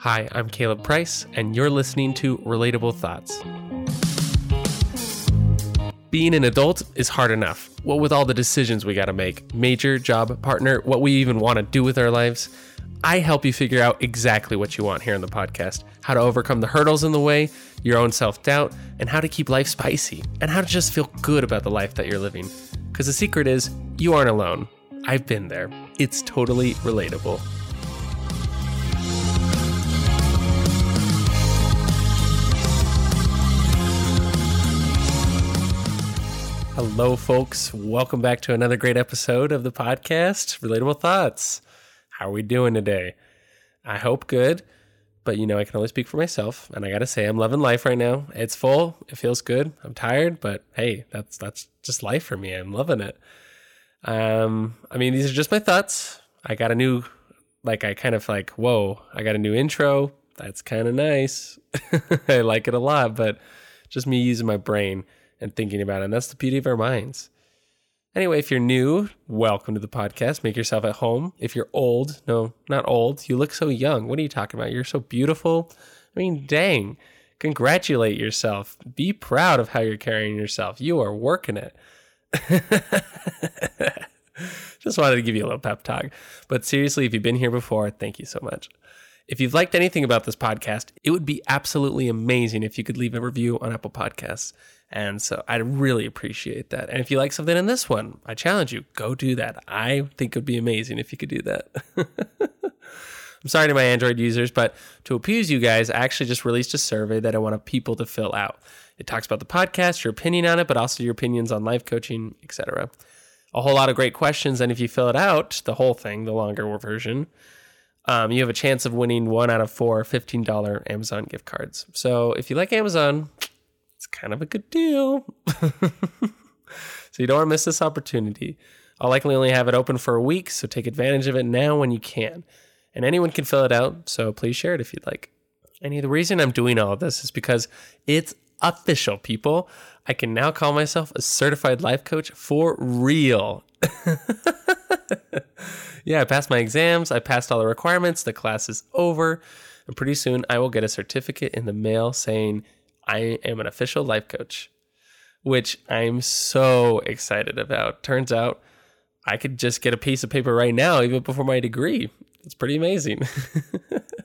Hi, I'm Caleb Price, and you're listening to Relatable Thoughts. Being an adult is hard enough. What with all the decisions we gotta make major, job, partner, what we even wanna do with our lives. I help you figure out exactly what you want here in the podcast how to overcome the hurdles in the way, your own self doubt, and how to keep life spicy, and how to just feel good about the life that you're living. Because the secret is, you aren't alone. I've been there. It's totally relatable. Hello, folks. Welcome back to another great episode of the podcast, Relatable Thoughts. How are we doing today? I hope good, but you know, I can only speak for myself, and I gotta say, I'm loving life right now. It's full, it feels good. I'm tired, but hey, that's that's just life for me. I'm loving it. Um, I mean, these are just my thoughts. I got a new, like, I kind of like, whoa, I got a new intro. That's kind of nice. I like it a lot, but just me using my brain and thinking about it. And that's the beauty of our minds. Anyway, if you're new, welcome to the podcast. Make yourself at home. If you're old, no, not old. You look so young. What are you talking about? You're so beautiful. I mean, dang. Congratulate yourself. Be proud of how you're carrying yourself. You are working it. Just wanted to give you a little pep talk. But seriously, if you've been here before, thank you so much. If you've liked anything about this podcast, it would be absolutely amazing if you could leave a review on Apple Podcasts. And so I'd really appreciate that. And if you like something in this one, I challenge you, go do that. I think it would be amazing if you could do that. I'm sorry to my Android users, but to appease you guys, I actually just released a survey that I want people to fill out. It talks about the podcast, your opinion on it, but also your opinions on life coaching, etc. A whole lot of great questions, and if you fill it out, the whole thing, the longer version, um, you have a chance of winning one out of four $15 Amazon gift cards. So if you like Amazon, it's kind of a good deal. so you don't want to miss this opportunity. I'll likely only have it open for a week, so take advantage of it now when you can. And anyone can fill it out, so please share it if you'd like. And the reason I'm doing all of this is because it's official, people. I can now call myself a certified life coach for real. yeah, I passed my exams. I passed all the requirements. The class is over. And pretty soon I will get a certificate in the mail saying I am an official life coach, which I'm so excited about. Turns out I could just get a piece of paper right now, even before my degree. It's pretty amazing.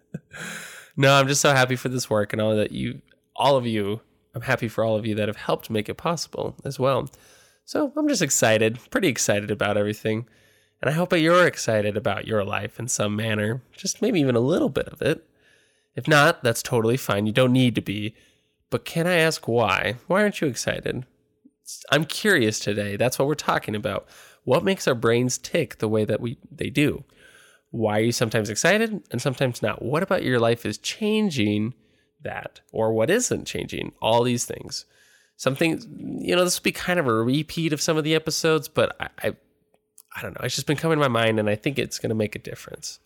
no, I'm just so happy for this work and all that you, all of you, I'm happy for all of you that have helped make it possible as well. So I'm just excited, pretty excited about everything. And I hope that you're excited about your life in some manner, just maybe even a little bit of it. If not, that's totally fine. You don't need to be. But can I ask why? Why aren't you excited? I'm curious today. That's what we're talking about. What makes our brains tick the way that we they do? Why are you sometimes excited and sometimes not? What about your life is changing that or what isn't changing? All these things. Something, you know, this will be kind of a repeat of some of the episodes, but I, I, I don't know. It's just been coming to my mind and I think it's going to make a difference.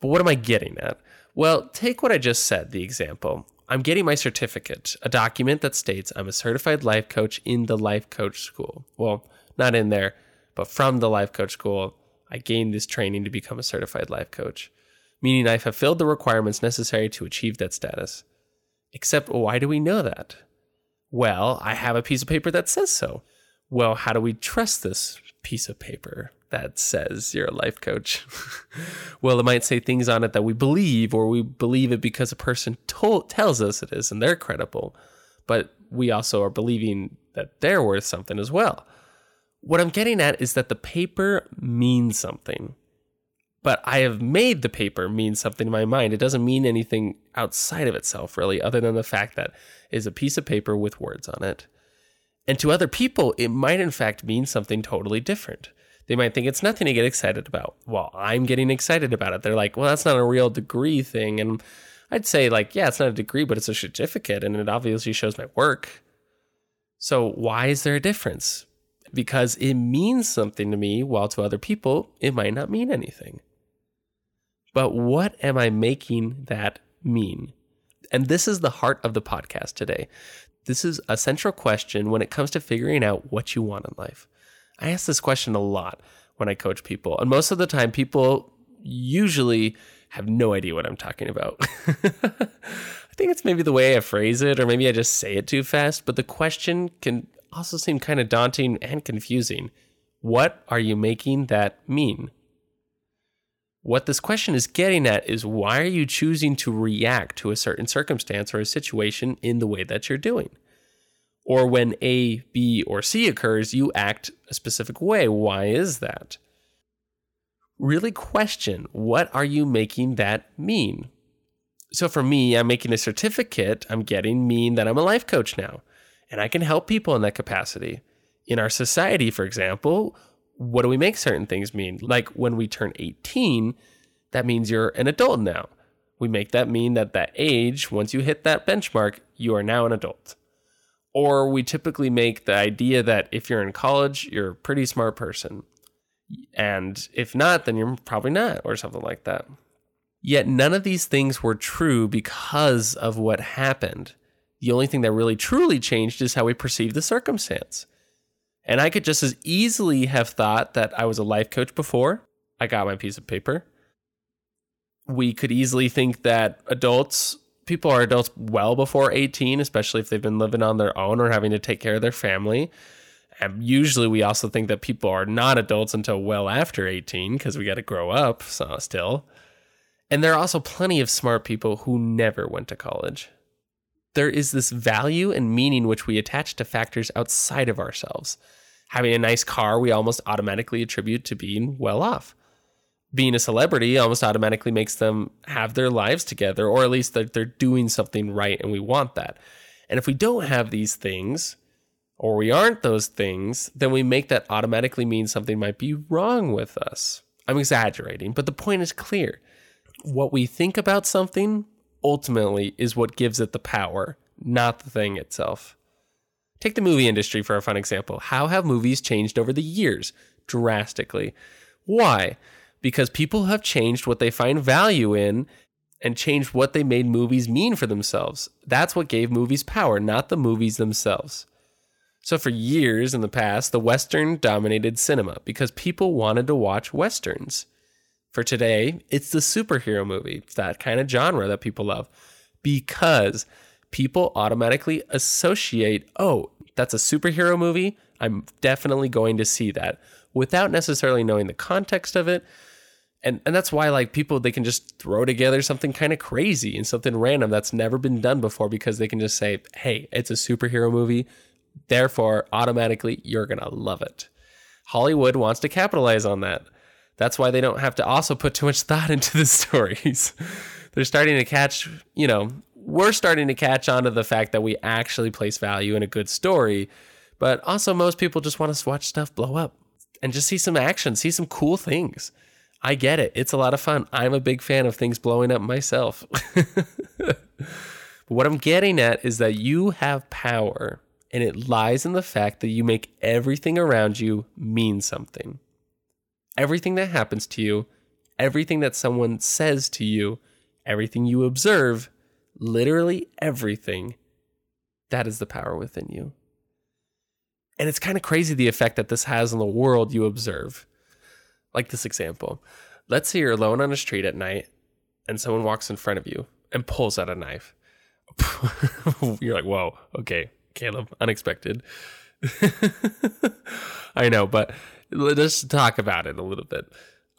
But what am I getting at? Well, take what I just said, the example. I'm getting my certificate, a document that states I'm a certified life coach in the life coach school. Well, not in there, but from the life coach school, I gained this training to become a certified life coach, meaning I fulfilled the requirements necessary to achieve that status. Except, why do we know that? Well, I have a piece of paper that says so. Well, how do we trust this piece of paper that says you're a life coach? well, it might say things on it that we believe, or we believe it because a person told, tells us it is and they're credible. But we also are believing that they're worth something as well. What I'm getting at is that the paper means something but I have made the paper mean something in my mind. It doesn't mean anything outside of itself, really, other than the fact that is a piece of paper with words on it. And to other people, it might in fact mean something totally different. They might think it's nothing to get excited about. Well, I'm getting excited about it. They're like, well, that's not a real degree thing. And I'd say, like, yeah, it's not a degree, but it's a certificate and it obviously shows my work. So why is there a difference? Because it means something to me, while to other people, it might not mean anything. But what am I making that mean? And this is the heart of the podcast today. This is a central question when it comes to figuring out what you want in life. I ask this question a lot when I coach people. And most of the time, people usually have no idea what I'm talking about. I think it's maybe the way I phrase it, or maybe I just say it too fast, but the question can also seem kind of daunting and confusing. What are you making that mean? What this question is getting at is why are you choosing to react to a certain circumstance or a situation in the way that you're doing? Or when A, B, or C occurs, you act a specific way. Why is that? Really question what are you making that mean? So for me, I'm making a certificate I'm getting mean that I'm a life coach now, and I can help people in that capacity. In our society, for example, what do we make certain things mean? Like when we turn 18, that means you're an adult now. We make that mean that that age, once you hit that benchmark, you are now an adult. Or we typically make the idea that if you're in college, you're a pretty smart person. And if not, then you're probably not, or something like that. Yet none of these things were true because of what happened. The only thing that really truly changed is how we perceive the circumstance. And I could just as easily have thought that I was a life coach before I got my piece of paper. We could easily think that adults, people are adults well before 18, especially if they've been living on their own or having to take care of their family. And usually we also think that people are not adults until well after 18 because we got to grow up so still. And there are also plenty of smart people who never went to college. There is this value and meaning which we attach to factors outside of ourselves. Having a nice car, we almost automatically attribute to being well off. Being a celebrity almost automatically makes them have their lives together, or at least that they're doing something right, and we want that. And if we don't have these things, or we aren't those things, then we make that automatically mean something might be wrong with us. I'm exaggerating, but the point is clear. What we think about something ultimately is what gives it the power, not the thing itself. Take the movie industry for a fun example. How have movies changed over the years? Drastically. Why? Because people have changed what they find value in and changed what they made movies mean for themselves. That's what gave movies power, not the movies themselves. So, for years in the past, the Western dominated cinema because people wanted to watch Westerns. For today, it's the superhero movie, it's that kind of genre that people love because people automatically associate, oh, that's a superhero movie. I'm definitely going to see that without necessarily knowing the context of it. And and that's why like people they can just throw together something kind of crazy and something random that's never been done before because they can just say, "Hey, it's a superhero movie. Therefore, automatically you're to love it." Hollywood wants to capitalize on that. That's why they don't have to also put too much thought into the stories. They're starting to catch, you know, we're starting to catch on to the fact that we actually place value in a good story. But also, most people just want to watch stuff blow up and just see some action, see some cool things. I get it. It's a lot of fun. I'm a big fan of things blowing up myself. but what I'm getting at is that you have power, and it lies in the fact that you make everything around you mean something everything that happens to you, everything that someone says to you, everything you observe, literally everything, that is the power within you. And it's kind of crazy the effect that this has on the world you observe. Like this example. Let's say you're alone on a street at night and someone walks in front of you and pulls out a knife. you're like, whoa, okay, Caleb, unexpected. I know, but let's talk about it a little bit.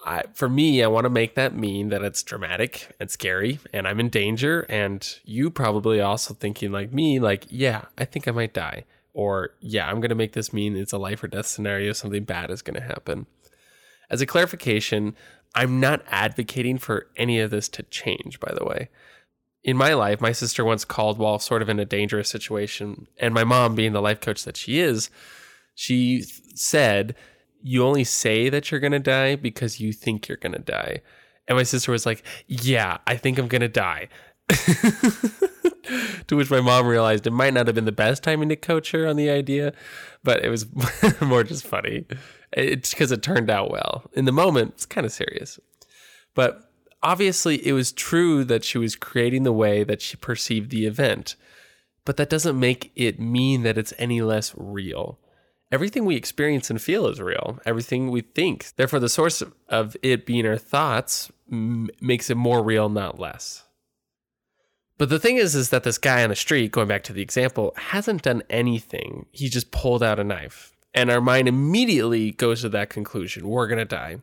I, for me, I want to make that mean that it's dramatic and scary and I'm in danger. And you probably also thinking like me, like, yeah, I think I might die. Or, yeah, I'm going to make this mean it's a life or death scenario. Something bad is going to happen. As a clarification, I'm not advocating for any of this to change, by the way. In my life, my sister once called while sort of in a dangerous situation. And my mom, being the life coach that she is, she said, you only say that you're to die because you think you're to die. And my sister was like, Yeah, I think I'm to die. to which my mom realized it might not have been the best timing to coach her on the idea, but it was more just funny. It's because it turned out well. In the moment, it's kind of serious. But obviously, it was true that she was creating the way that she perceived the event. But that doesn't make it mean that it's any less real. Everything we experience and feel is real. Everything we think. Therefore, the source of it being our thoughts m- makes it more real, not less. But the thing is, is that this guy on the street, going back to the example, hasn't done anything. He just pulled out a knife. And our mind immediately goes to that conclusion we're going to die.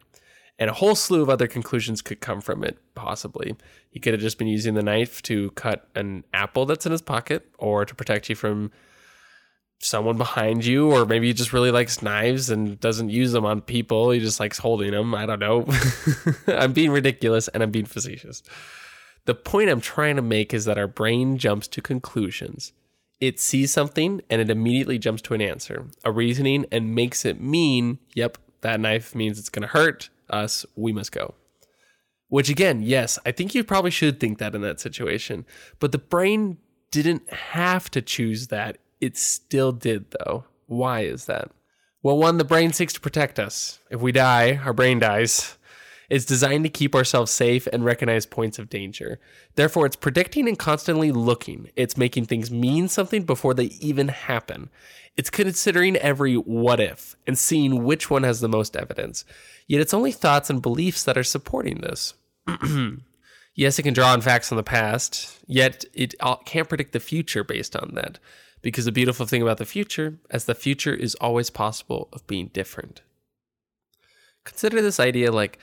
And a whole slew of other conclusions could come from it, possibly. He could have just been using the knife to cut an apple that's in his pocket or to protect you from someone behind you, or maybe he just really likes knives and doesn't use them on people. He just likes holding them. I don't know. I'm being ridiculous and I'm being facetious. The point I'm trying to make is that our brain jumps to conclusions. It sees something and it immediately jumps to an answer, a reasoning, and makes it mean, yep, that knife means it's going to hurt us. We must go. Which, again, yes, I think you probably should think that in that situation. But the brain didn't have to choose that it still did, though. Why is that? Well, one, the brain seeks to protect us. If we die, our brain dies. It's designed to keep ourselves safe and recognize points of danger. Therefore, it's predicting and constantly looking. It's making things mean something before they even happen. It's considering every what if and seeing which one has the most evidence. Yet it's only thoughts and beliefs that are supporting this. yes, it can draw on facts from the past, yet it can't predict the future based on that. Because the beautiful thing about the future is the future is always possible of being different. Consider this idea like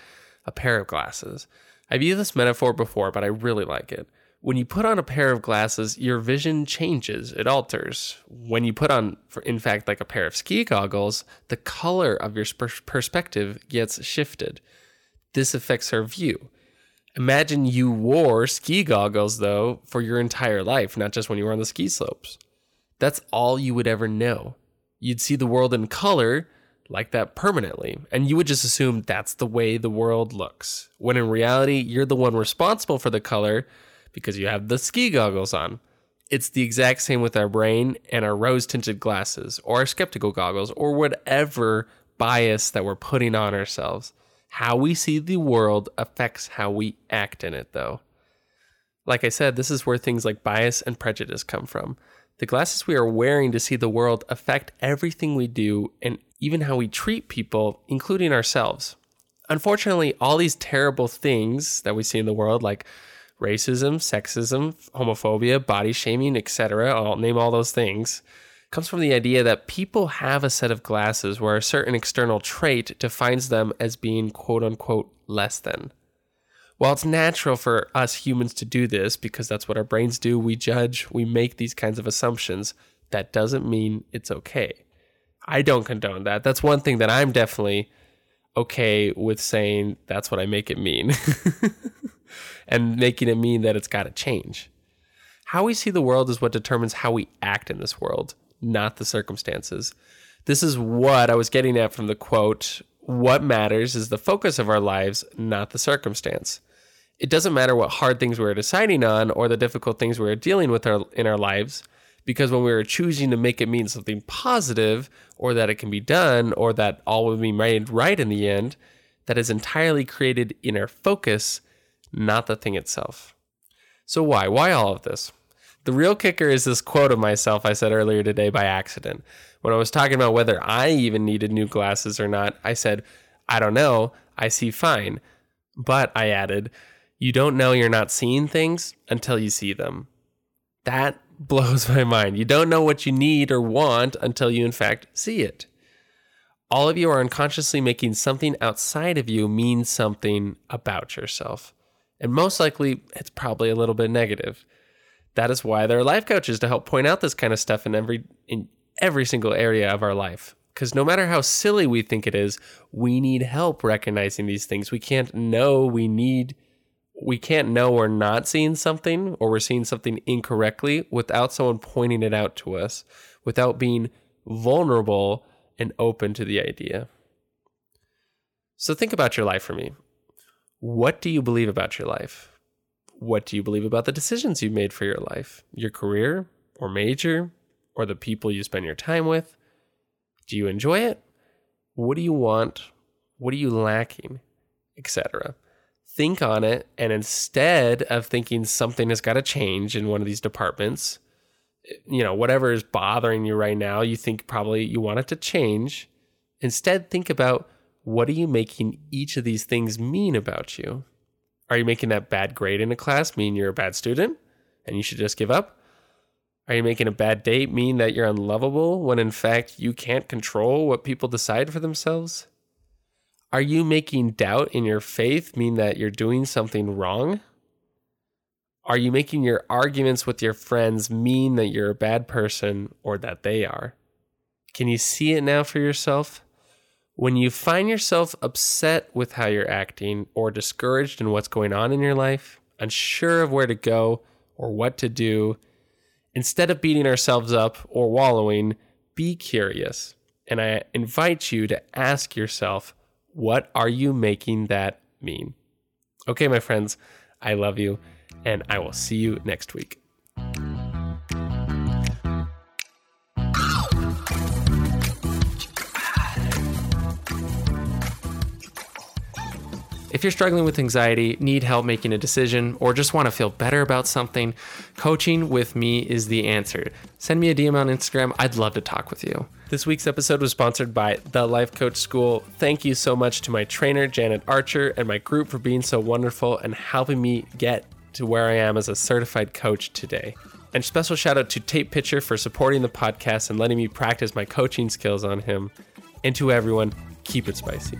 a pair of glasses. I've used this metaphor before, but I really like it. When you put on a pair of glasses, your vision changes, it alters. When you put on, in fact, like a pair of ski goggles, the color of your perspective gets shifted. This affects our view. Imagine you wore ski goggles, though, for your entire life, not just when you were on the ski slopes. That's all you would ever know. You'd see the world in color like that permanently, and you would just assume that's the way the world looks. When in reality, you're the one responsible for the color because you have the ski goggles on. It's the exact same with our brain and our rose tinted glasses, or our skeptical goggles, or whatever bias that we're putting on ourselves. How we see the world affects how we act in it, though. Like I said, this is where things like bias and prejudice come from. The glasses we are wearing to see the world affect everything we do and even how we treat people, including ourselves. Unfortunately, all these terrible things that we see in the world, like racism, sexism, homophobia, body shaming, etc., I'll name all those things, comes from the idea that people have a set of glasses where a certain external trait defines them as being quote unquote less than. While it's natural for us humans to do this because that's what our brains do, we judge, we make these kinds of assumptions. That doesn't mean it's okay. I don't condone that. That's one thing that I'm definitely okay with saying that's what I make it mean and making it mean that it's got to change. How we see the world is what determines how we act in this world, not the circumstances. This is what I was getting at from the quote What matters is the focus of our lives, not the circumstance it doesn't matter what hard things we're deciding on or the difficult things we're dealing with our, in our lives because when we are choosing to make it mean something positive or that it can be done or that all will be made right in the end that is entirely created in our focus not the thing itself. So why? Why all of this? The real kicker is this quote of myself i said earlier today by accident. When i was talking about whether i even needed new glasses or not i said i don't know. I see fine. But i added you don't know you're not seeing things until you see them. That blows my mind. You don't know what you need or want until you, in fact, see it. All of you are unconsciously making something outside of you mean something about yourself. And most likely, it's probably a little bit negative. That is why there are life coaches to help point out this kind of stuff in every in every single area of our life. Because no matter how silly we think it is, we need help recognizing these things. We can't know we need we can't know we're not seeing something or we're seeing something incorrectly without someone pointing it out to us, without being vulnerable and open to the idea. So think about your life for me. What do you believe about your life? What do you believe about the decisions you've made for your life, your career or major, or the people you spend your time with? Do you enjoy it? What do you want? What are you lacking? Etc think on it and instead of thinking something has got to change in one of these departments you know, whatever is bothering you right now, you think probably you want it to change. Instead, think about what are you making each of these things mean about you? Are you making that bad grade in a class mean you're a bad student and you should just give up? Are you making a bad date mean that you're unlovable when in fact you can't control what people decide for themselves? Are you making doubt in your faith mean that you're doing something wrong? Are you making your arguments with your friends mean that you're a bad person or that they are? Can you see it now for yourself? When you find yourself upset with how you're acting or discouraged in what's going on in your life, unsure of where to go or what to do, instead of beating ourselves up or wallowing, be curious. And I invite you to ask yourself, what are you making that mean? Okay, my friends, I love you, and I will see you next week. If you're struggling with anxiety, need help making a decision, or just want to feel better about something, coaching with me is the answer. Send me a DM on Instagram. I'd love to talk with you. This week's episode was sponsored by The Life Coach School. Thank you so much to my trainer, Janet Archer, and my group for being so wonderful and helping me get to where I am as a certified coach today. And special shout out to Tape Pitcher for supporting the podcast and letting me practice my coaching skills on him. And to everyone, keep it spicy.